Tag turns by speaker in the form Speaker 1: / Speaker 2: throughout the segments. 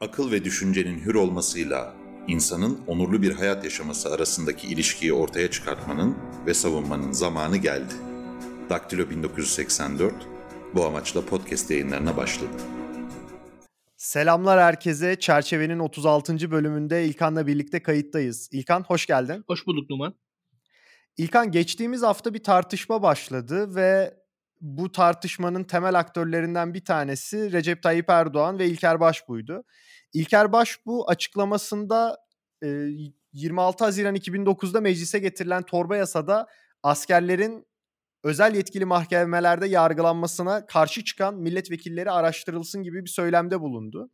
Speaker 1: Akıl ve düşüncenin hür olmasıyla insanın onurlu bir hayat yaşaması arasındaki ilişkiyi ortaya çıkartmanın ve savunmanın zamanı geldi. Daktilo 1984 bu amaçla podcast yayınlarına başladı.
Speaker 2: Selamlar herkese. Çerçevenin 36. bölümünde İlkan'la birlikte kayıttayız. İlkan hoş geldin.
Speaker 3: Hoş bulduk Numan.
Speaker 2: İlkan geçtiğimiz hafta bir tartışma başladı ve bu tartışmanın temel aktörlerinden bir tanesi Recep Tayyip Erdoğan ve İlker Başbuğ'ydu. İlker Başbuğ açıklamasında 26 Haziran 2009'da meclise getirilen torba yasada askerlerin özel yetkili mahkemelerde yargılanmasına karşı çıkan milletvekilleri araştırılsın gibi bir söylemde bulundu.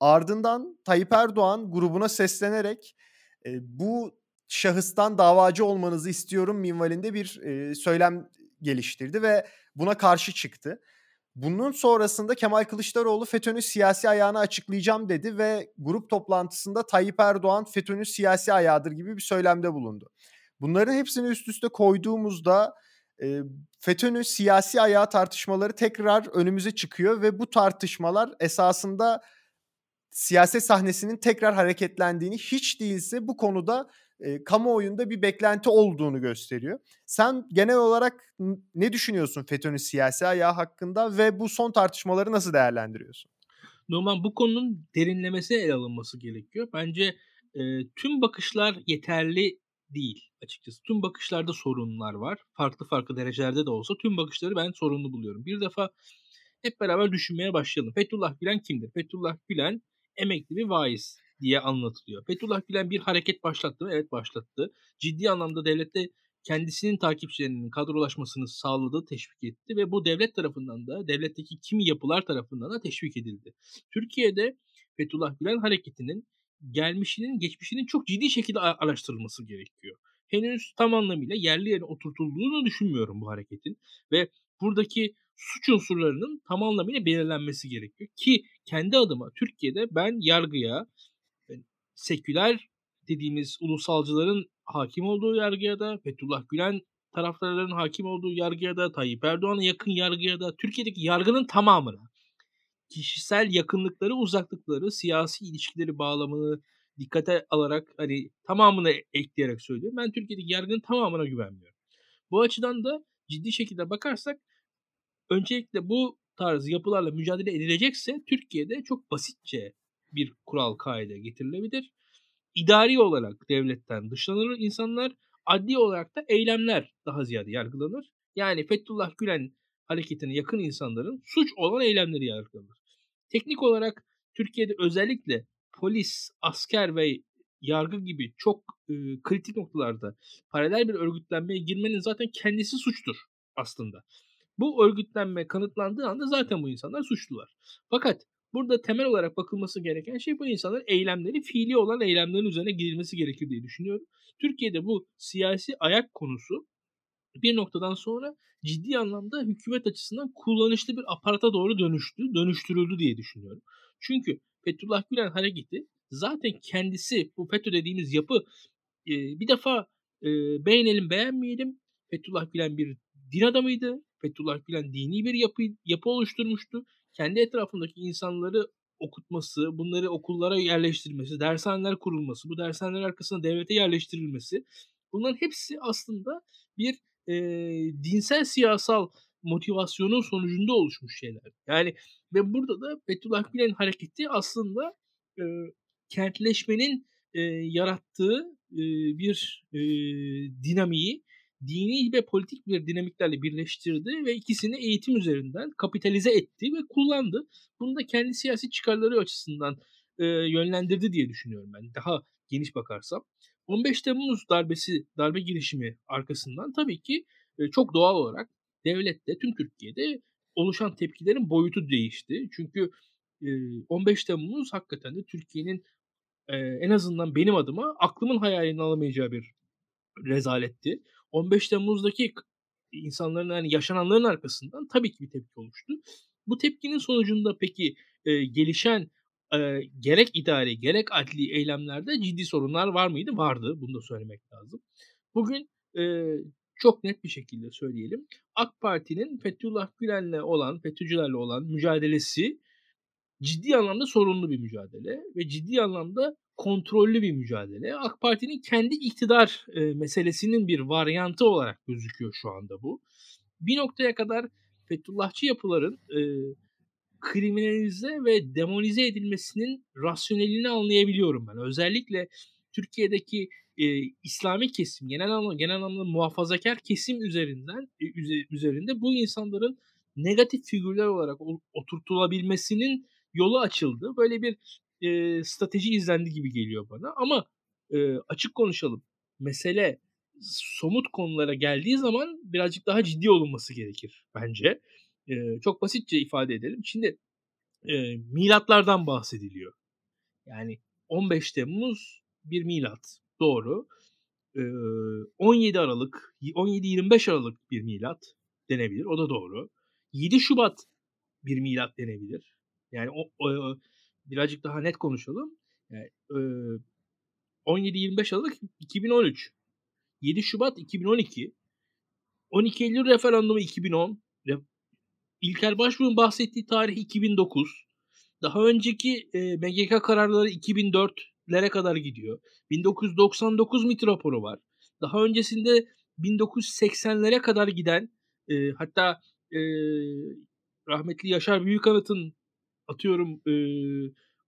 Speaker 2: Ardından Tayyip Erdoğan grubuna seslenerek e, bu şahıstan davacı olmanızı istiyorum minvalinde bir e, söylem geliştirdi ve buna karşı çıktı. Bunun sonrasında Kemal Kılıçdaroğlu FETÖ'nün siyasi ayağını açıklayacağım dedi ve grup toplantısında Tayyip Erdoğan FETÖ'nün siyasi ayağıdır gibi bir söylemde bulundu. Bunların hepsini üst üste koyduğumuzda e, FETÖ'nün siyasi ayağı tartışmaları tekrar önümüze çıkıyor ve bu tartışmalar esasında siyaset sahnesinin tekrar hareketlendiğini hiç değilse bu konuda e, kamuoyunda bir beklenti olduğunu gösteriyor. Sen genel olarak ne düşünüyorsun FETÖ'nün siyasi ayağı hakkında ve bu son tartışmaları nasıl değerlendiriyorsun?
Speaker 3: Numan bu konunun derinlemesine ele alınması gerekiyor. Bence e, tüm bakışlar yeterli değil açıkçası. Tüm bakışlarda sorunlar var. Farklı farklı derecelerde de olsa tüm bakışları ben sorunlu buluyorum. Bir defa hep beraber düşünmeye başlayalım. Fethullah Gülen kimdir? Fethullah Gülen emekli bir vaiz diye anlatılıyor. Fethullah Gülen bir hareket başlattı mı? Evet başlattı. Ciddi anlamda devlette kendisinin takipçilerinin kadrolaşmasını sağladı, teşvik etti ve bu devlet tarafından da devletteki kimi yapılar tarafından da teşvik edildi. Türkiye'de Fethullah Gülen hareketinin gelmişinin, geçmişinin çok ciddi şekilde araştırılması gerekiyor. Henüz tam anlamıyla yerli yerine oturtulduğunu düşünmüyorum bu hareketin ve buradaki suç unsurlarının tam anlamıyla belirlenmesi gerekiyor. Ki kendi adıma Türkiye'de ben yargıya seküler dediğimiz ulusalcıların hakim olduğu yargıya da, Fethullah Gülen taraftarların hakim olduğu yargıya da, Tayyip Erdoğan'a yakın yargıya da, Türkiye'deki yargının tamamına kişisel yakınlıkları, uzaklıkları, siyasi ilişkileri bağlamını dikkate alarak hani tamamını ekleyerek söylüyorum. Ben Türkiye'deki yargının tamamına güvenmiyorum. Bu açıdan da ciddi şekilde bakarsak öncelikle bu tarz yapılarla mücadele edilecekse Türkiye'de çok basitçe bir kural kaide getirilebilir. İdari olarak devletten dışlanır insanlar, adli olarak da eylemler daha ziyade yargılanır. Yani Fethullah Gülen hareketine yakın insanların suç olan eylemleri yargılanır. Teknik olarak Türkiye'de özellikle polis, asker ve yargı gibi çok e, kritik noktalarda paralel bir örgütlenmeye girmenin zaten kendisi suçtur aslında. Bu örgütlenme kanıtlandığı anda zaten bu insanlar suçlular. Fakat burada temel olarak bakılması gereken şey bu insanların eylemleri fiili olan eylemlerin üzerine gidilmesi gerekir diye düşünüyorum. Türkiye'de bu siyasi ayak konusu bir noktadan sonra ciddi anlamda hükümet açısından kullanışlı bir aparata doğru dönüştü, dönüştürüldü diye düşünüyorum. Çünkü Fethullah Gülen hareketi zaten kendisi bu FETÖ dediğimiz yapı e, bir defa e, beğenelim beğenmeyelim Fethullah Gülen bir din adamıydı. Fethullah Gülen dini bir yapı, yapı oluşturmuştu. Kendi etrafındaki insanları okutması, bunları okullara yerleştirmesi, dershaneler kurulması, bu dershaneler arkasında devlete yerleştirilmesi bunların hepsi aslında bir e, dinsel siyasal motivasyonun sonucunda oluşmuş şeyler. Yani ve burada da Fethullah Gülen hareketi aslında e, kentleşmenin e, yarattığı e, bir e, dinamiği dini ve politik bir dinamiklerle birleştirdi ve ikisini eğitim üzerinden kapitalize etti ve kullandı. Bunu da kendi siyasi çıkarları açısından e, yönlendirdi diye düşünüyorum ben. Daha geniş bakarsam. 15 Temmuz darbesi, darbe girişimi arkasından tabii ki e, çok doğal olarak devlette, tüm Türkiye'de oluşan tepkilerin boyutu değişti. Çünkü 15 Temmuz hakikaten de Türkiye'nin en azından benim adıma aklımın hayalini alamayacağı bir rezaletti. 15 Temmuz'daki insanların yani yaşananların arkasından tabii ki bir tepki oluştu. Bu tepkinin sonucunda peki e, gelişen e, gerek idari gerek adli eylemlerde ciddi sorunlar var mıydı? Vardı. Bunu da söylemek lazım. Bugün e, çok net bir şekilde söyleyelim. AK Parti'nin Fethullah Gülen'le olan, FETÖ'cülerle olan mücadelesi ciddi anlamda sorunlu bir mücadele ve ciddi anlamda kontrollü bir mücadele. AK Parti'nin kendi iktidar e, meselesinin bir varyantı olarak gözüküyor şu anda bu. Bir noktaya kadar Fethullahçı yapıların e, kriminalize ve demonize edilmesinin rasyonelini anlayabiliyorum ben. Özellikle Türkiye'deki e, İslami kesim, genel anlamda, genel anlamda muhafazakar kesim üzerinden e, üzerinde bu insanların negatif figürler olarak oturtulabilmesinin yolu açıldı. Böyle bir e, strateji izlendi gibi geliyor bana. Ama e, açık konuşalım. Mesele somut konulara geldiği zaman birazcık daha ciddi olunması gerekir bence. E, çok basitçe ifade edelim. Şimdi e, milatlardan bahsediliyor. Yani 15 Temmuz bir milat. Doğru. E, 17 Aralık, 17-25 Aralık bir milat denebilir. O da doğru. 7 Şubat bir milat denebilir. Yani o, o birazcık daha net konuşalım. Yani, e, 17-25 Aralık 2013. 7 Şubat 2012. 12 Eylül referandumu 2010. İlker Başbuğ'un bahsettiği tarih 2009. Daha önceki e, MGK kararları 2004'lere kadar gidiyor. 1999 MİT raporu var. Daha öncesinde 1980'lere kadar giden e, hatta e, rahmetli Yaşar Büyükanıt'ın atıyorum e,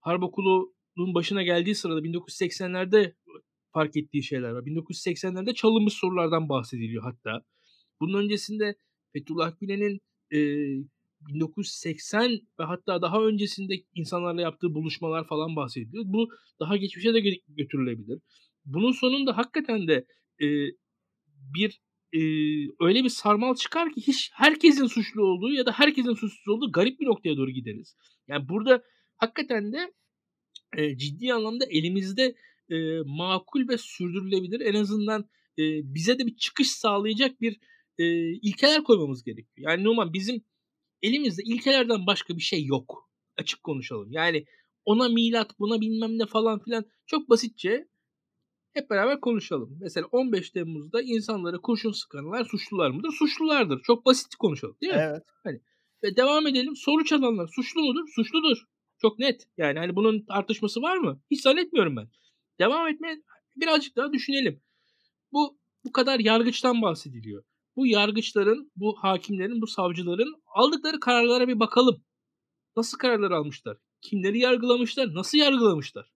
Speaker 3: Harp Okulu'nun başına geldiği sırada 1980'lerde fark ettiği şeyler var. 1980'lerde çalınmış sorulardan bahsediliyor hatta. Bunun öncesinde Fethullah Gülen'in e, 1980 ve hatta daha öncesinde insanlarla yaptığı buluşmalar falan bahsediliyor. Bu daha geçmişe de götürülebilir. Bunun sonunda hakikaten de e, bir e, öyle bir sarmal çıkar ki hiç herkesin suçlu olduğu ya da herkesin suçsuz olduğu garip bir noktaya doğru gideriz. Yani burada hakikaten de e, ciddi anlamda elimizde e, makul ve sürdürülebilir en azından e, bize de bir çıkış sağlayacak bir e, ilkeler koymamız gerekiyor. Yani Numan bizim elimizde ilkelerden başka bir şey yok. Açık konuşalım. Yani ona milat buna bilmem ne falan filan çok basitçe hep beraber konuşalım. Mesela 15 Temmuz'da insanlara kurşun sıkanlar suçlular mıdır? Suçlulardır. Çok basit konuşalım değil mi?
Speaker 2: Evet.
Speaker 3: Hani ve devam edelim. Soru çalanlar suçlu mudur? Suçludur. Çok net. Yani hani bunun tartışması var mı? Hiç zannetmiyorum ben. Devam etmeye birazcık daha düşünelim. Bu bu kadar yargıçtan bahsediliyor. Bu yargıçların, bu hakimlerin, bu savcıların aldıkları kararlara bir bakalım. Nasıl kararlar almışlar? Kimleri yargılamışlar? Nasıl yargılamışlar?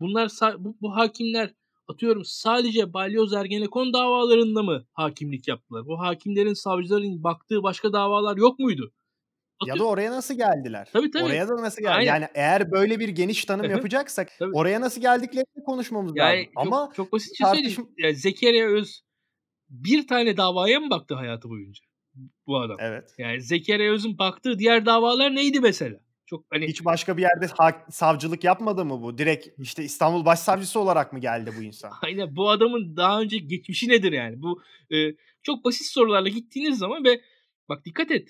Speaker 3: Bunlar bu, bu hakimler atıyorum sadece Balyoz Ergenekon davalarında mı hakimlik yaptılar? Bu hakimlerin, savcıların baktığı başka davalar yok muydu?
Speaker 2: Ya da oraya nasıl geldiler?
Speaker 3: Tabii tabii.
Speaker 2: Oraya da nasıl geldi? Yani eğer böyle bir geniş tanım yapacaksak
Speaker 3: Tabii.
Speaker 2: oraya nasıl geldiklerini konuşmamız
Speaker 3: Yani
Speaker 2: lazım.
Speaker 3: çok,
Speaker 2: Ama
Speaker 3: çok basit bir şey söyleyeyim.
Speaker 2: tartışım
Speaker 3: Yani Zekeriya Öz bir tane davaya mı baktı hayatı boyunca bu adam?
Speaker 2: evet.
Speaker 3: Yani Zekeriya Öz'ün baktığı diğer davalar neydi mesela? Çok hani
Speaker 2: Hiç başka bir yerde hak- savcılık yapmadı mı bu? Direkt işte İstanbul Başsavcısı olarak mı geldi bu insan?
Speaker 3: aynen bu adamın daha önce geçmişi nedir yani? Bu e, çok basit sorularla gittiğiniz zaman ve bak dikkat et.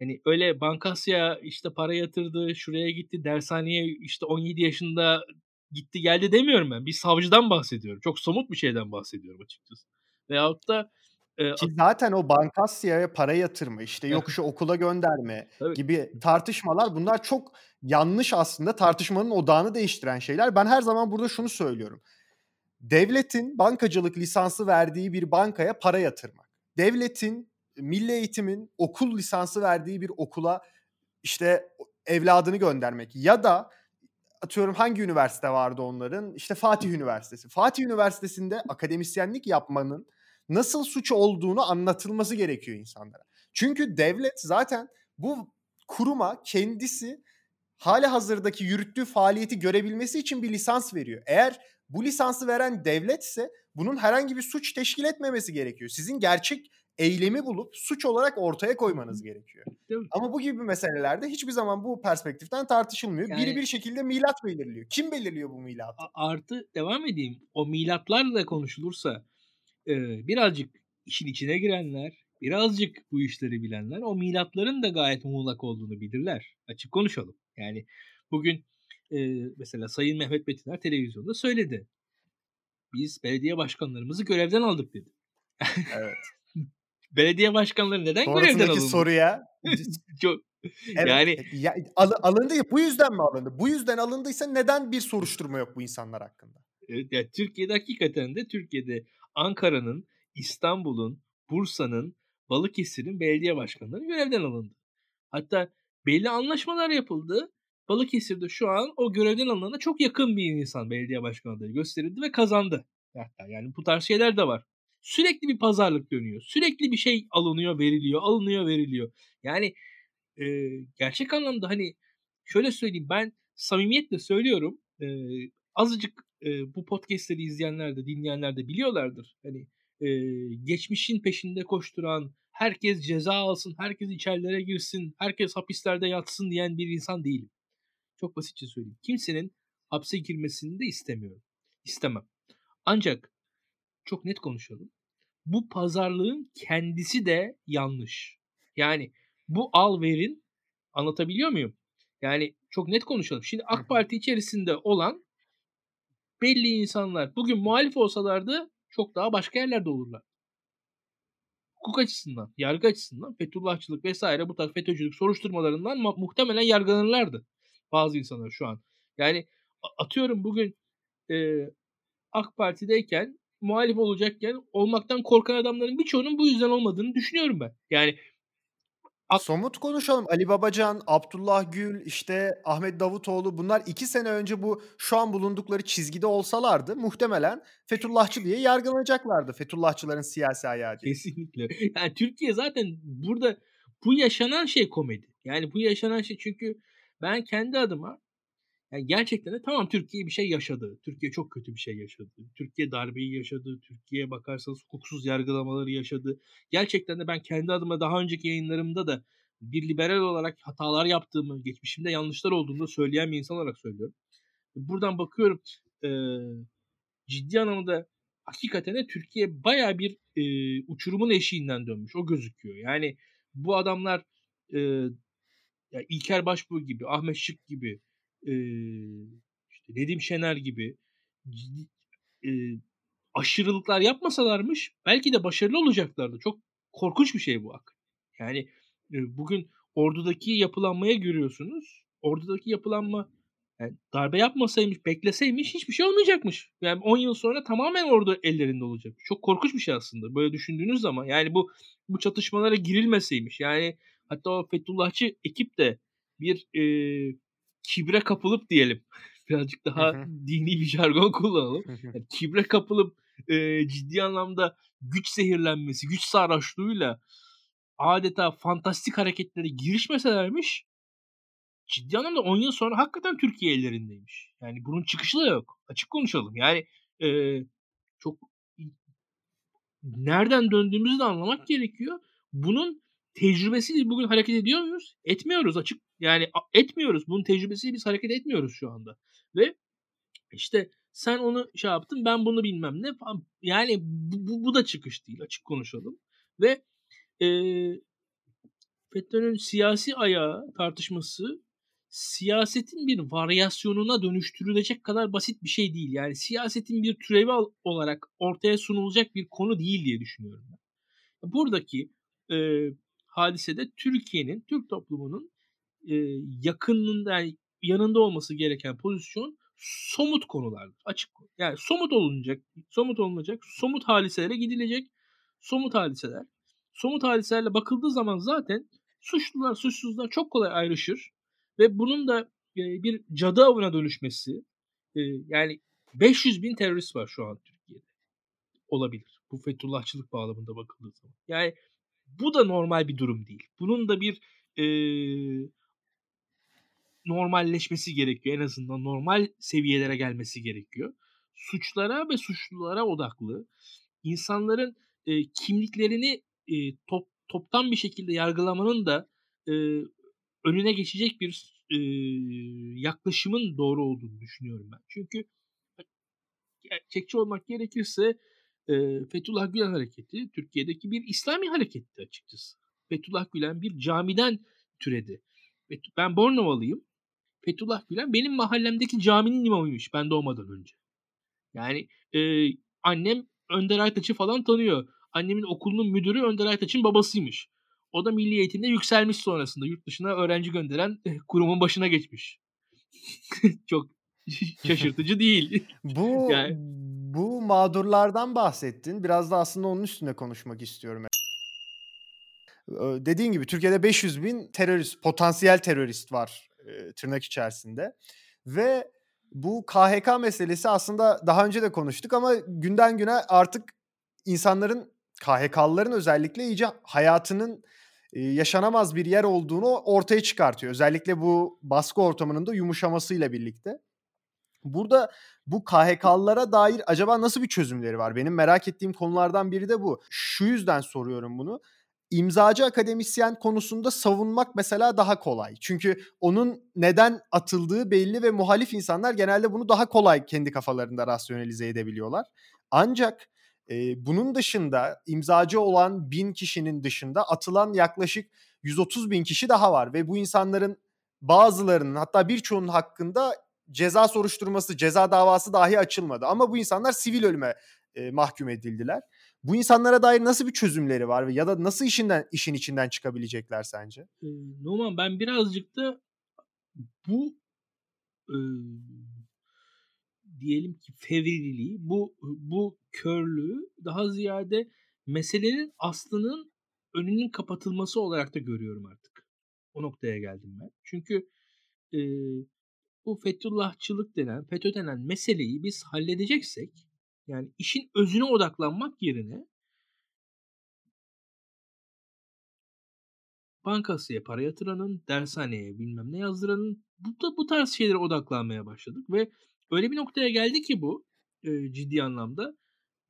Speaker 3: Hani öyle bankasya işte para yatırdı, şuraya gitti, dershaneye işte 17 yaşında gitti geldi demiyorum ben. Bir savcıdan bahsediyorum. Çok somut bir şeyden bahsediyorum açıkçası. Veyahut da e,
Speaker 2: Ki zaten o Bankasya'ya para yatırma, işte yok şu okula gönderme
Speaker 3: Tabii.
Speaker 2: gibi tartışmalar bunlar çok yanlış aslında tartışmanın odağını değiştiren şeyler. Ben her zaman burada şunu söylüyorum. Devletin bankacılık lisansı verdiği bir bankaya para yatırmak. Devletin milli eğitimin okul lisansı verdiği bir okula işte evladını göndermek ya da atıyorum hangi üniversite vardı onların? İşte Fatih Üniversitesi. Fatih Üniversitesi'nde akademisyenlik yapmanın nasıl suç olduğunu anlatılması gerekiyor insanlara. Çünkü devlet zaten bu kuruma kendisi hali hazırdaki yürüttüğü faaliyeti görebilmesi için bir lisans veriyor. Eğer bu lisansı veren devletse bunun herhangi bir suç teşkil etmemesi gerekiyor. Sizin gerçek eylemi bulup suç olarak ortaya koymanız gerekiyor. Ama bu gibi meselelerde hiçbir zaman bu perspektiften tartışılmıyor.
Speaker 3: Yani,
Speaker 2: Biri bir şekilde milat belirliyor. Kim belirliyor bu milatı?
Speaker 3: Artı devam edeyim. O milatlarla konuşulursa e, birazcık işin içine girenler, birazcık bu işleri bilenler o milatların da gayet muğlak olduğunu bilirler. Açık konuşalım. Yani bugün e, mesela Sayın Mehmet Betiner televizyonda söyledi. Biz belediye başkanlarımızı görevden aldık dedi.
Speaker 2: Evet.
Speaker 3: Belediye başkanları neden görevden alındı?
Speaker 2: soruya
Speaker 3: Çok
Speaker 2: Evet.
Speaker 3: Yani
Speaker 2: ya, al- alındı bu yüzden mi alındı? Bu yüzden alındıysa neden bir soruşturma yok bu insanlar hakkında?
Speaker 3: Evet, ya Türkiye'de hakikaten de Türkiye'de Ankara'nın, İstanbul'un, Bursa'nın, Balıkesir'in belediye başkanları görevden alındı. Hatta belli anlaşmalar yapıldı. Balıkesir'de şu an o görevden alınana çok yakın bir insan belediye başkanı adayı gösterildi ve kazandı. Hatta yani bu tarz şeyler de var. Sürekli bir pazarlık dönüyor. Sürekli bir şey alınıyor, veriliyor, alınıyor, veriliyor. Yani e, gerçek anlamda hani şöyle söyleyeyim ben samimiyetle söylüyorum. E, azıcık e, bu podcastleri izleyenler de dinleyenler de biliyorlardır. Hani e, geçmişin peşinde koşturan, herkes ceza alsın, herkes içerilere girsin, herkes hapislerde yatsın diyen bir insan değilim. Çok basitçe söyleyeyim. Kimsenin hapse girmesini de istemiyorum. İstemem. Ancak çok net konuşalım. Bu pazarlığın kendisi de yanlış. Yani bu al verin anlatabiliyor muyum? Yani çok net konuşalım. Şimdi AK Parti içerisinde olan belli insanlar bugün muhalif olsalardı çok daha başka yerlerde olurlar. Hukuk açısından, yargı açısından, Fethullahçılık vesaire bu tarz FETÖ'cülük soruşturmalarından muhtemelen yargılanırlardı bazı insanlar şu an. Yani atıyorum bugün e, AK Parti'deyken muhalif olacakken olmaktan korkan adamların birçoğunun bu yüzden olmadığını düşünüyorum ben. Yani
Speaker 2: Ak- Somut konuşalım. Ali Babacan, Abdullah Gül, işte Ahmet Davutoğlu bunlar iki sene önce bu şu an bulundukları çizgide olsalardı muhtemelen Fethullahçı diye yargılanacaklardı. Fethullahçıların siyasi ayağı
Speaker 3: diye. Kesinlikle. Yani Türkiye zaten burada bu yaşanan şey komedi. Yani bu yaşanan şey çünkü ben kendi adıma yani gerçekten de tamam Türkiye bir şey yaşadı. Türkiye çok kötü bir şey yaşadı. Türkiye darbeyi yaşadı. Türkiye bakarsanız hukuksuz yargılamaları yaşadı. Gerçekten de ben kendi adıma daha önceki yayınlarımda da bir liberal olarak hatalar yaptığımı, geçmişimde yanlışlar olduğunu söyleyen bir insan olarak söylüyorum. Buradan bakıyorum e, ciddi anlamda hakikaten de Türkiye baya bir e, uçurumun eşiğinden dönmüş. O gözüküyor. Yani bu adamlar e, ya İlker Başbuğ gibi, Ahmet Şık gibi, işte Nedim Şener gibi ciddi, e, aşırılıklar yapmasalarmış belki de başarılı olacaklardı. Çok korkunç bir şey bu hak. Yani e, bugün ordudaki yapılanmaya görüyorsunuz. Ordudaki yapılanma yani darbe yapmasaymış, bekleseymiş hiçbir şey olmayacakmış. Yani 10 yıl sonra tamamen orada ellerinde olacak. Çok korkunç bir şey aslında. Böyle düşündüğünüz zaman yani bu bu çatışmalara girilmeseymiş. Yani hatta o Fethullahçı ekip de bir e, kibre kapılıp diyelim. Birazcık daha dini bir jargon kullanalım. Yani kibre kapılıp e, ciddi anlamda güç zehirlenmesi, güç sarhoşluğuyla adeta fantastik hareketlere girişmeselermiş ciddi anlamda 10 yıl sonra hakikaten Türkiye ellerindeymiş. Yani bunun çıkışı da yok. Açık konuşalım. Yani e, çok nereden döndüğümüzü de anlamak gerekiyor. Bunun tecrübesiyle bugün hareket ediyor muyuz? Etmiyoruz açık. Yani etmiyoruz. Bunun tecrübesiyle biz hareket etmiyoruz şu anda. Ve işte sen onu şey yaptın ben bunu bilmem ne falan. Yani bu, bu, bu da çıkış değil açık konuşalım. Ve e, FETÖ'nün siyasi ayağı tartışması siyasetin bir varyasyonuna dönüştürülecek kadar basit bir şey değil. Yani siyasetin bir türevi olarak ortaya sunulacak bir konu değil diye düşünüyorum ben. Buradaki e, hadisede Türkiye'nin, Türk toplumunun e, yakınında yani yanında olması gereken pozisyon somut konulardır. Açık. Yani somut olunacak, somut olunacak, somut hadiselere gidilecek. Somut hadiseler. Somut hadiselerle bakıldığı zaman zaten suçlular, suçsuzlar çok kolay ayrışır ve bunun da e, bir cadı avına dönüşmesi e, yani 500 bin terörist var şu an Türkiye'de. Olabilir. Bu Fethullahçılık bağlamında bakıldığı zaman. Yani bu da normal bir durum değil. Bunun da bir e, normalleşmesi gerekiyor. En azından normal seviyelere gelmesi gerekiyor. Suçlara ve suçlulara odaklı. insanların e, kimliklerini e, top, toptan bir şekilde yargılamanın da e, önüne geçecek bir e, yaklaşımın doğru olduğunu düşünüyorum ben. Çünkü gerçekçi olmak gerekirse e, Fethullah Gülen hareketi Türkiye'deki bir İslami hareketti açıkçası. Fethullah Gülen bir camiden türedi. Ben Bornovalıyım. Fethullah Gülen benim mahallemdeki caminin imamıymış ben doğmadan önce. Yani e, annem Önder Aytaç'ı falan tanıyor. Annemin okulunun müdürü Önder Aytaç'ın babasıymış. O da milli eğitimde yükselmiş sonrasında. Yurt dışına öğrenci gönderen eh, kurumun başına geçmiş. Çok şaşırtıcı değil.
Speaker 2: Bu
Speaker 3: Yani-
Speaker 2: bu mağdurlardan bahsettin. Biraz da aslında onun üstünde konuşmak istiyorum. Dediğin gibi Türkiye'de 500 bin terörist, potansiyel terörist var e, tırnak içerisinde. Ve bu KHK meselesi aslında daha önce de konuştuk ama günden güne artık insanların KHK'lıların özellikle iyice hayatının e, yaşanamaz bir yer olduğunu ortaya çıkartıyor. Özellikle bu baskı ortamının da yumuşamasıyla birlikte. Burada bu KHK'lılara dair acaba nasıl bir çözümleri var? Benim merak ettiğim konulardan biri de bu. Şu yüzden soruyorum bunu. İmzacı akademisyen konusunda savunmak mesela daha kolay. Çünkü onun neden atıldığı belli ve muhalif insanlar genelde bunu daha kolay kendi kafalarında rasyonalize edebiliyorlar. Ancak e, bunun dışında imzacı olan bin kişinin dışında atılan yaklaşık 130 bin kişi daha var ve bu insanların bazılarının hatta birçoğunun hakkında ceza soruşturması, ceza davası dahi açılmadı. Ama bu insanlar sivil ölüme e, mahkum edildiler. Bu insanlara dair nasıl bir çözümleri var ve ya da nasıl işinden işin içinden çıkabilecekler sence?
Speaker 3: Ee, Numan ben birazcık da bu e, diyelim ki fevrililiği, bu bu körlüğü daha ziyade meselenin aslının önünün kapatılması olarak da görüyorum artık. O noktaya geldim ben. Çünkü e, bu Fethullahçılık denen, FETÖ denen meseleyi biz halledeceksek yani işin özüne odaklanmak yerine bankasıya para yatıranın, dershaneye bilmem ne yazdıranın bu, da, bu tarz şeylere odaklanmaya başladık ve öyle bir noktaya geldi ki bu e, ciddi anlamda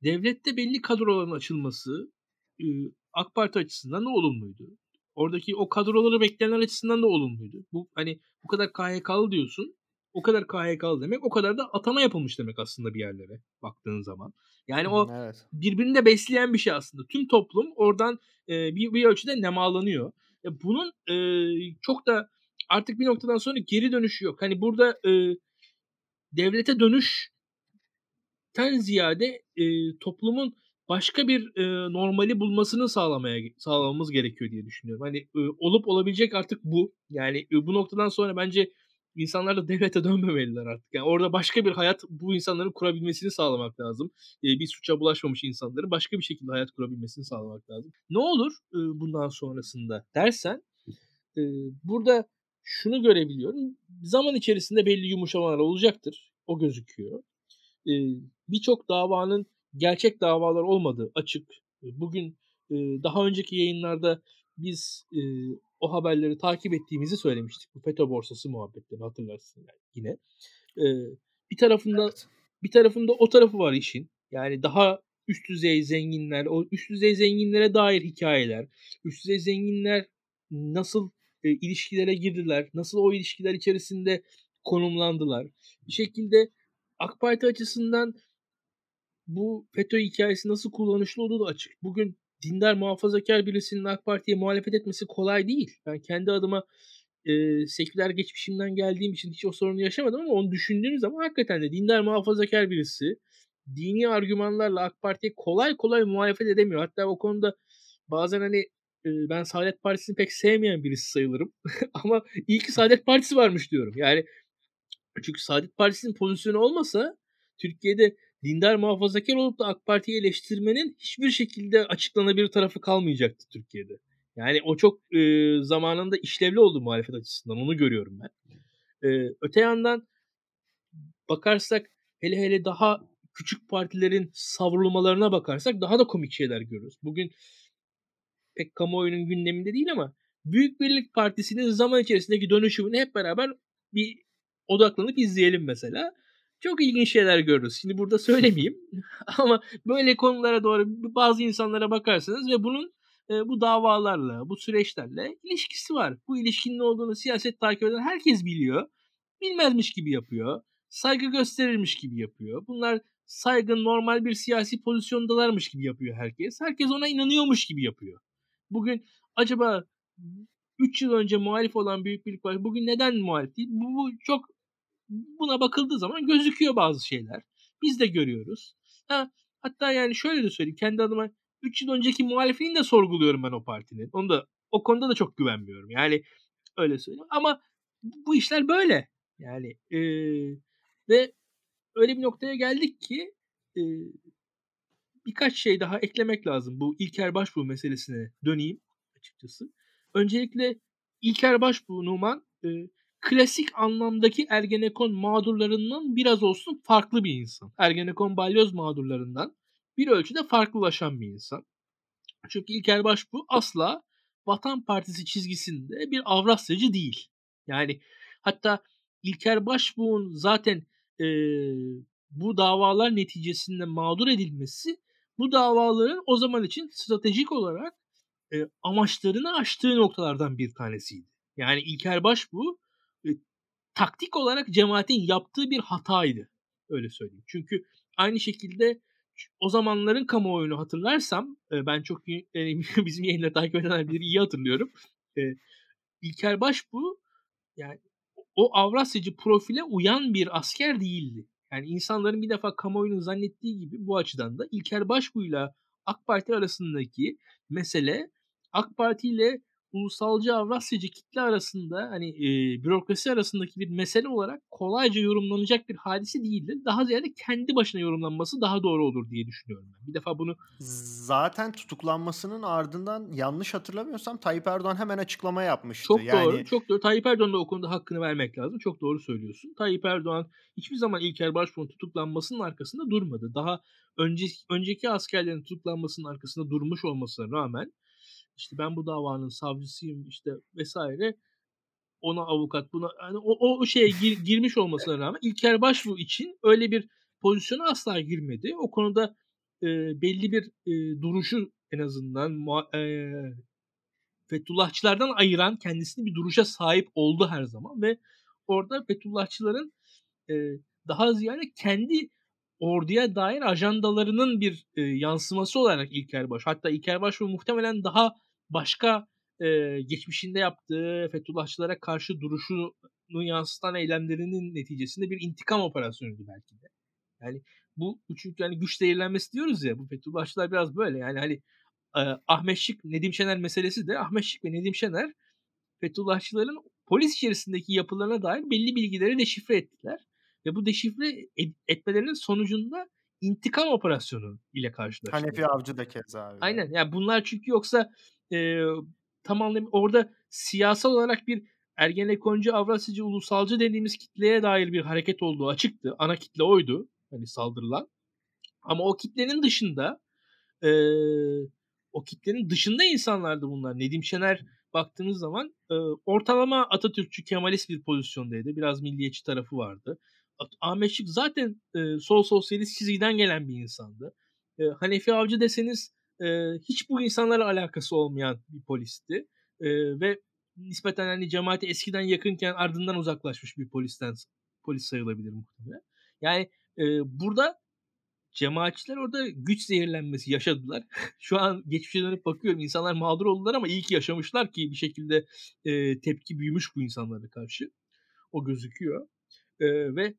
Speaker 3: devlette belli kadroların açılması e, AK Parti açısından da olumluydu. Oradaki o kadroları bekleyenler açısından da olumluydu. Bu hani bu kadar KHK'lı diyorsun. O kadar KHK'lı demek o kadar da atama yapılmış demek aslında bir yerlere baktığın zaman. Yani o
Speaker 2: evet.
Speaker 3: birbirini de besleyen bir şey aslında. Tüm toplum oradan e, bir, bir ölçüde nemalanıyor. E, bunun e, çok da artık bir noktadan sonra geri dönüşü yok. Hani burada e, devlete dönüşten ziyade e, toplumun başka bir e, normali bulmasını sağlamaya sağlamamız gerekiyor diye düşünüyorum. Hani e, olup olabilecek artık bu. Yani e, bu noktadan sonra bence insanlar da devlete dönmemeliler artık. Yani orada başka bir hayat bu insanların kurabilmesini sağlamak lazım. E, bir suça bulaşmamış insanların başka bir şekilde hayat kurabilmesini sağlamak lazım. Ne olur e, bundan sonrasında dersen e, burada şunu görebiliyorum. Zaman içerisinde belli yumuşamalar olacaktır. O gözüküyor. E, Birçok davanın gerçek davalar olmadığı açık. Bugün e, daha önceki yayınlarda biz e, o haberleri takip ettiğimizi söylemiştik. Bu FETÖ borsası muhabbetlerini hatırlarsın yani yine. E, bir tarafında
Speaker 2: Evet.
Speaker 3: bir tarafında o tarafı var işin. Yani daha üst düzey zenginler, o üst düzey zenginlere dair hikayeler, üst düzey zenginler nasıl e, ilişkilere girdiler, nasıl o ilişkiler içerisinde konumlandılar. Bir şekilde AK Parti açısından bu FETÖ hikayesi nasıl kullanışlı olduğu da açık. Bugün dindar muhafazakar birisinin AK Parti'ye muhalefet etmesi kolay değil. Ben kendi adıma e, seküler geçmişimden geldiğim için hiç o sorunu yaşamadım ama onu düşündüğüm zaman hakikaten de dindar muhafazakar birisi dini argümanlarla AK Parti'ye kolay kolay muhalefet edemiyor. Hatta o konuda bazen hani e, ben Saadet Partisi'ni pek sevmeyen birisi sayılırım. ama iyi ki Saadet Partisi varmış diyorum. Yani çünkü Saadet Partisi'nin pozisyonu olmasa Türkiye'de dindar muhafazakar olup da AK Parti'yi eleştirmenin hiçbir şekilde açıklanabilir tarafı kalmayacaktı Türkiye'de. Yani o çok e, zamanında işlevli oldu muhalefet açısından. Onu görüyorum ben. E, öte yandan bakarsak hele hele daha küçük partilerin savrulmalarına bakarsak daha da komik şeyler görürüz. Bugün pek kamuoyunun gündeminde değil ama Büyük Birlik Partisi'nin zaman içerisindeki dönüşümünü hep beraber bir odaklanıp izleyelim mesela. Çok ilginç şeyler görürüz. Şimdi burada söylemeyeyim ama böyle konulara doğru bazı insanlara bakarsanız ve bunun e, bu davalarla, bu süreçlerle ilişkisi var. Bu ilişkinin olduğunu siyaset takip eden herkes biliyor. Bilmezmiş gibi yapıyor. Saygı gösterirmiş gibi yapıyor. Bunlar saygın normal bir siyasi pozisyondalarmış gibi yapıyor herkes. Herkes ona inanıyormuş gibi yapıyor. Bugün acaba 3 yıl önce muhalif olan Büyük Birlik Partisi bugün neden muhalif değil? Bu, bu çok buna bakıldığı zaman gözüküyor bazı şeyler. Biz de görüyoruz. Ha, hatta yani şöyle de söyleyeyim kendi adıma 3 yıl önceki muhalifliğini de sorguluyorum ben o partinin. Onu da o konuda da çok güvenmiyorum. Yani öyle söyleyeyim. Ama bu işler böyle. Yani e, ve öyle bir noktaya geldik ki e, birkaç şey daha eklemek lazım. Bu İlker Başbuğ meselesine döneyim açıkçası. Öncelikle İlker Başbuğ Numan e, klasik anlamdaki Ergenekon mağdurlarından biraz olsun farklı bir insan. Ergenekon balyoz mağdurlarından bir ölçüde farklılaşan bir insan. Çünkü İlker Başbuğ asla Vatan Partisi çizgisinde bir Avrasyacı değil. Yani hatta İlker Başbuğ'un zaten e, bu davalar neticesinde mağdur edilmesi bu davaların o zaman için stratejik olarak e, amaçlarını aştığı noktalardan bir tanesiydi. Yani İlker Başbuğ taktik olarak cemaatin yaptığı bir hataydı. Öyle söyleyeyim. Çünkü aynı şekilde o zamanların kamuoyunu hatırlarsam e, ben çok e, bizim yayınları takip edenler iyi hatırlıyorum. E, İlker Başbuğ yani o Avrasyacı profile uyan bir asker değildi. Yani insanların bir defa kamuoyunun zannettiği gibi bu açıdan da İlker Başbuğ'yla AK Parti arasındaki mesele AK Parti ile ulusalcı Avrasyacı kitle arasında hani e, bürokrasi arasındaki bir mesele olarak kolayca yorumlanacak bir hadise değildir. Daha ziyade kendi başına yorumlanması daha doğru olur diye düşünüyorum ben. Bir defa bunu
Speaker 2: zaten tutuklanmasının ardından yanlış hatırlamıyorsam Tayyip Erdoğan hemen açıklama yapmıştı.
Speaker 3: Çok
Speaker 2: yani...
Speaker 3: doğru. Çok doğru. Tayyip Erdoğan'da o konuda hakkını vermek lazım. Çok doğru söylüyorsun. Tayyip Erdoğan hiçbir zaman İlker Başbuğ'un tutuklanmasının arkasında durmadı. Daha önce, önceki askerlerin tutuklanmasının arkasında durmuş olmasına rağmen işte ben bu davanın savcısıyım işte vesaire ona avukat buna yani o, o şeye gir, girmiş olmasına rağmen İlker Başbuğ için öyle bir pozisyona asla girmedi. O konuda e, belli bir e, duruşu en azından e, Fethullahçılardan ayıran kendisini bir duruşa sahip oldu her zaman ve orada Fethullahçıların e, daha ziyade kendi orduya dair ajandalarının bir e, yansıması olarak İlker Baş. Hatta İlker Baş muhtemelen daha başka e, geçmişinde yaptığı Fethullahçılara karşı duruşunu yansıtan eylemlerinin neticesinde bir intikam operasyonuydu belki de. Yani bu çünkü yani güç değerlenmesi diyoruz ya bu Fethullahçılar biraz böyle yani hani e, Ahmet Şık Nedim Şener meselesi de Ahmet Şık ve Nedim Şener Fethullahçıların polis içerisindeki yapılarına dair belli bilgileri deşifre ettiler. Ve bu deşifre etmelerinin sonucunda intikam operasyonu ile karşılaştılar.
Speaker 2: Hanefi Avcı da keza öyle.
Speaker 3: Aynen. Yani bunlar çünkü yoksa e, tamamen orada siyasal olarak bir Ergenekoncu, Avrasyacı, Ulusalcı dediğimiz kitleye dair bir hareket olduğu açıktı. Ana kitle oydu. Hani saldırılan. Ama o kitlenin dışında e, o kitlenin dışında insanlardı bunlar. Nedim Şener baktığınız zaman e, ortalama Atatürkçü Kemalist bir pozisyondaydı. Biraz milliyetçi tarafı vardı. Ahmet Şık zaten e, sol sosyalist çizgiden gelen bir insandı. E, Hanefi Avcı deseniz e, hiç bu insanlarla alakası olmayan bir polisti. E, ve nispeten hani cemaate eskiden yakınken ardından uzaklaşmış bir polisten polis sayılabilir muhtemelen. Yani e, burada cemaatçiler orada güç zehirlenmesi yaşadılar. Şu an geçmişe dönüp bakıyorum insanlar mağdur oldular ama iyi ki yaşamışlar ki bir şekilde e, tepki büyümüş bu insanlara karşı. O gözüküyor. E, ve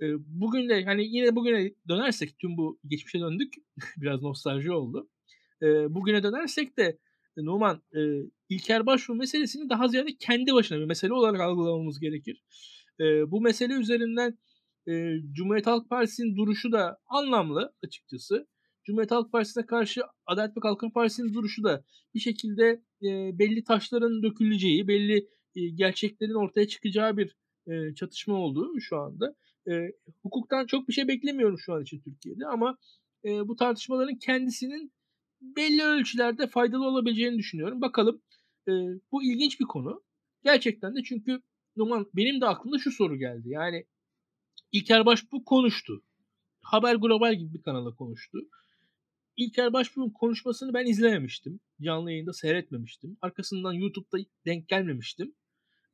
Speaker 3: e, bugün de hani yine bugüne dönersek tüm bu geçmişe döndük. Biraz nostalji oldu. E, bugüne dönersek de Numan e, İlker Başbuğ meselesini daha ziyade kendi başına bir mesele olarak algılamamız gerekir. E, bu mesele üzerinden e, Cumhuriyet Halk Partisi'nin duruşu da anlamlı açıkçası. Cumhuriyet Halk Partisi'ne karşı Adalet ve Kalkınma Partisi'nin duruşu da bir şekilde e, belli taşların döküleceği, belli e, gerçeklerin ortaya çıkacağı bir e, çatışma olduğu şu anda. E, hukuktan çok bir şey beklemiyorum şu an için Türkiye'de ama e, bu tartışmaların kendisinin belli ölçülerde faydalı olabileceğini düşünüyorum. Bakalım e, bu ilginç bir konu. Gerçekten de çünkü Numan benim de aklımda şu soru geldi. Yani İlker Başbuğ konuştu. Haber Global gibi bir kanala konuştu. İlker Başbuğ'un konuşmasını ben izlememiştim. Canlı yayında seyretmemiştim. Arkasından YouTube'da denk gelmemiştim.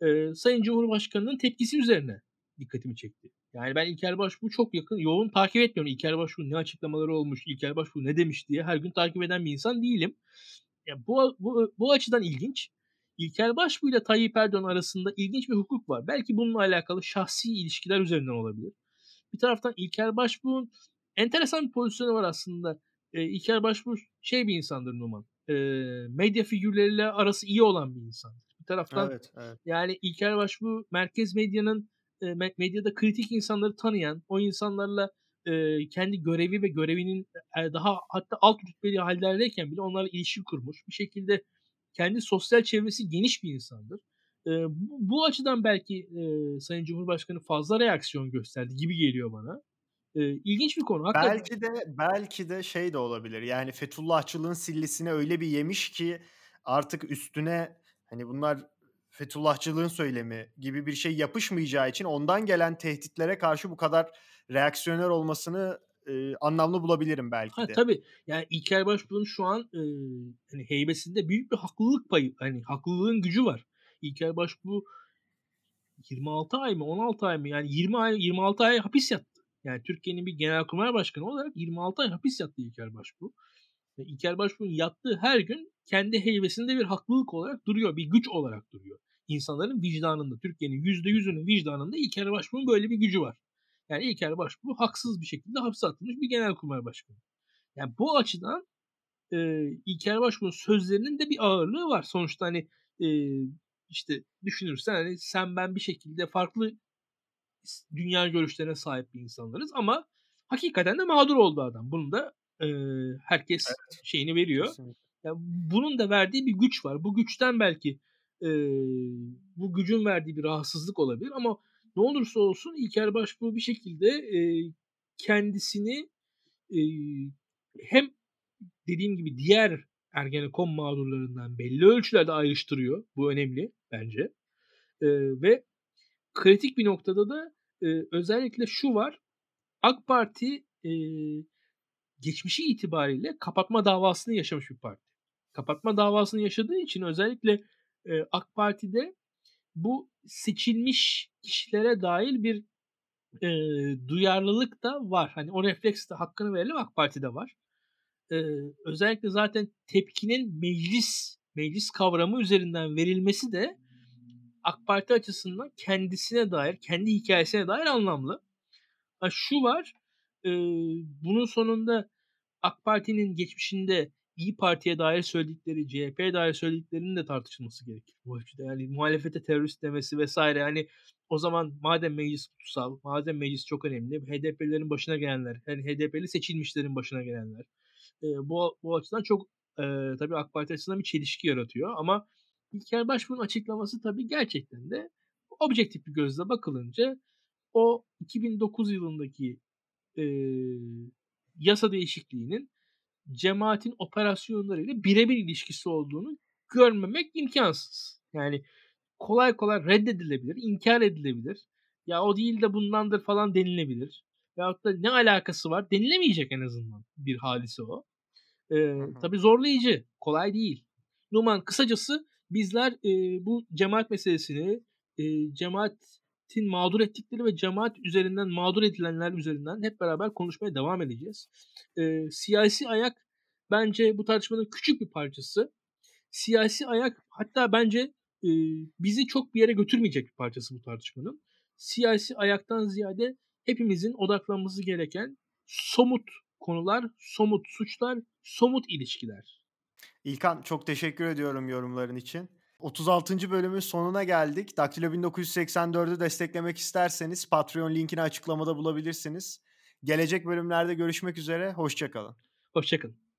Speaker 3: Ee, Sayın Cumhurbaşkanı'nın tepkisi üzerine dikkatimi çekti. Yani ben İlker Başbuğ çok yakın, yoğun takip etmiyorum. İlker Başbuğ ne açıklamaları olmuş, İlker Başbuğ ne demiş diye her gün takip eden bir insan değilim. Ya bu, bu, bu açıdan ilginç. İlker Başbuğ ile Tayyip Erdoğan arasında ilginç bir hukuk var. Belki bununla alakalı şahsi ilişkiler üzerinden olabilir. Bir taraftan İlker Başbuğ'un enteresan bir pozisyonu var aslında. E, İlker Başbuğ şey bir insandır Numan. e, medya figürleriyle arası iyi olan bir insandır. Bir taraftan
Speaker 2: Evet, evet.
Speaker 3: yani İlker Başbuğ merkez medyanın medyada kritik insanları tanıyan, o insanlarla e, kendi görevi ve görevinin e, daha hatta alt rütbeli hallerdeyken bile onlarla ilişki kurmuş. Bir şekilde kendi sosyal çevresi geniş bir insandır. E, bu, açıdan belki e, Sayın Cumhurbaşkanı fazla reaksiyon gösterdi gibi geliyor bana. E, ilginç bir konu.
Speaker 2: Hakikaten. Belki de belki de şey de olabilir. Yani Fethullahçılığın sillisini öyle bir yemiş ki artık üstüne hani bunlar Fethullahçılığın söylemi gibi bir şey yapışmayacağı için ondan gelen tehditlere karşı bu kadar reaksiyoner olmasını e, anlamlı bulabilirim belki
Speaker 3: ha,
Speaker 2: de.
Speaker 3: Tabii. Yani İlker Başbuğ'un şu an e, hani heybesinde büyük bir haklılık payı, hani haklılığın gücü var. İlker Başbuğ 26 ay mı 16 ay mı yani 20 ay 26 ay hapis yattı. Yani Türkiye'nin bir genelkurmay başkanı olarak 26 ay hapis yattı İlker Başbuğ. Ve İlker Başbuğ'un yattığı her gün kendi heybesinde bir haklılık olarak duruyor, bir güç olarak duruyor. İnsanların vicdanında, Türkiye'nin %100'ünün vicdanında İlker Başbuğ'un böyle bir gücü var. Yani İlker Başbuğ haksız bir şekilde hapse atılmış bir genelkurmay başkanı. Yani bu açıdan e, İlker Başbuğ'un sözlerinin de bir ağırlığı var. Sonuçta hani e, işte düşünürsen hani sen ben bir şekilde farklı dünya görüşlerine sahip bir insanlarız ama hakikaten de mağdur oldu adam. Bunu da e, herkes evet. şeyini veriyor. Yani bunun da verdiği bir güç var. Bu güçten belki e, bu gücün verdiği bir rahatsızlık olabilir ama ne olursa olsun İlker Başbuğ bir şekilde e, kendisini e, hem dediğim gibi diğer Ergenekon mağdurlarından belli ölçülerde ayrıştırıyor. Bu önemli bence. E, ve kritik bir noktada da e, özellikle şu var. AK Parti e, geçmişi itibariyle kapatma davasını yaşamış bir parti. Kapatma davasını yaşadığı için özellikle e, AK Parti'de bu seçilmiş kişilere dair bir e, duyarlılık da var. Hani o refleks de hakkını verelim AK Parti'de var. E, özellikle zaten tepkinin meclis meclis kavramı üzerinden verilmesi de AK Parti açısından kendisine dair, kendi hikayesine dair anlamlı. Ha, şu var, e, bunun sonunda AK Parti'nin geçmişinde İyi Parti'ye dair söyledikleri, CHP'ye dair söylediklerinin de tartışılması gerekir. Bu açıda yani muhalefete terörist demesi vesaire yani o zaman madem meclis kutsal, madem meclis çok önemli, HDP'lerin başına gelenler, yani HDP'li seçilmişlerin başına gelenler. E, bu, bu açıdan çok e, tabii AK Parti açısından bir çelişki yaratıyor ama İlker Başbuğ'un açıklaması tabii gerçekten de objektif bir gözle bakılınca o 2009 yılındaki e, yasa değişikliğinin cemaatin operasyonlarıyla birebir ilişkisi olduğunu görmemek imkansız. Yani kolay kolay reddedilebilir, inkar edilebilir. Ya o değil de bundandır falan denilebilir. Veyahut da ne alakası var denilemeyecek en azından bir hadise o. Ee, tabii zorlayıcı, kolay değil. Numan kısacası bizler e, bu cemaat meselesini, e, cemaatin mağdur ettikleri ve cemaat üzerinden mağdur edilenler üzerinden hep beraber konuşmaya devam edeceğiz. E, siyasi ayak bence bu tartışmanın küçük bir parçası. Siyasi ayak hatta bence e, bizi çok bir yere götürmeyecek bir parçası bu tartışmanın. Siyasi ayaktan ziyade hepimizin odaklanması gereken somut konular, somut suçlar, somut ilişkiler.
Speaker 2: İlkan çok teşekkür ediyorum yorumların için. 36. bölümün sonuna geldik. Daktilo 1984'ü desteklemek isterseniz Patreon linkini açıklamada bulabilirsiniz. Gelecek bölümlerde görüşmek üzere. Hoşçakalın.
Speaker 3: Hoşçakalın.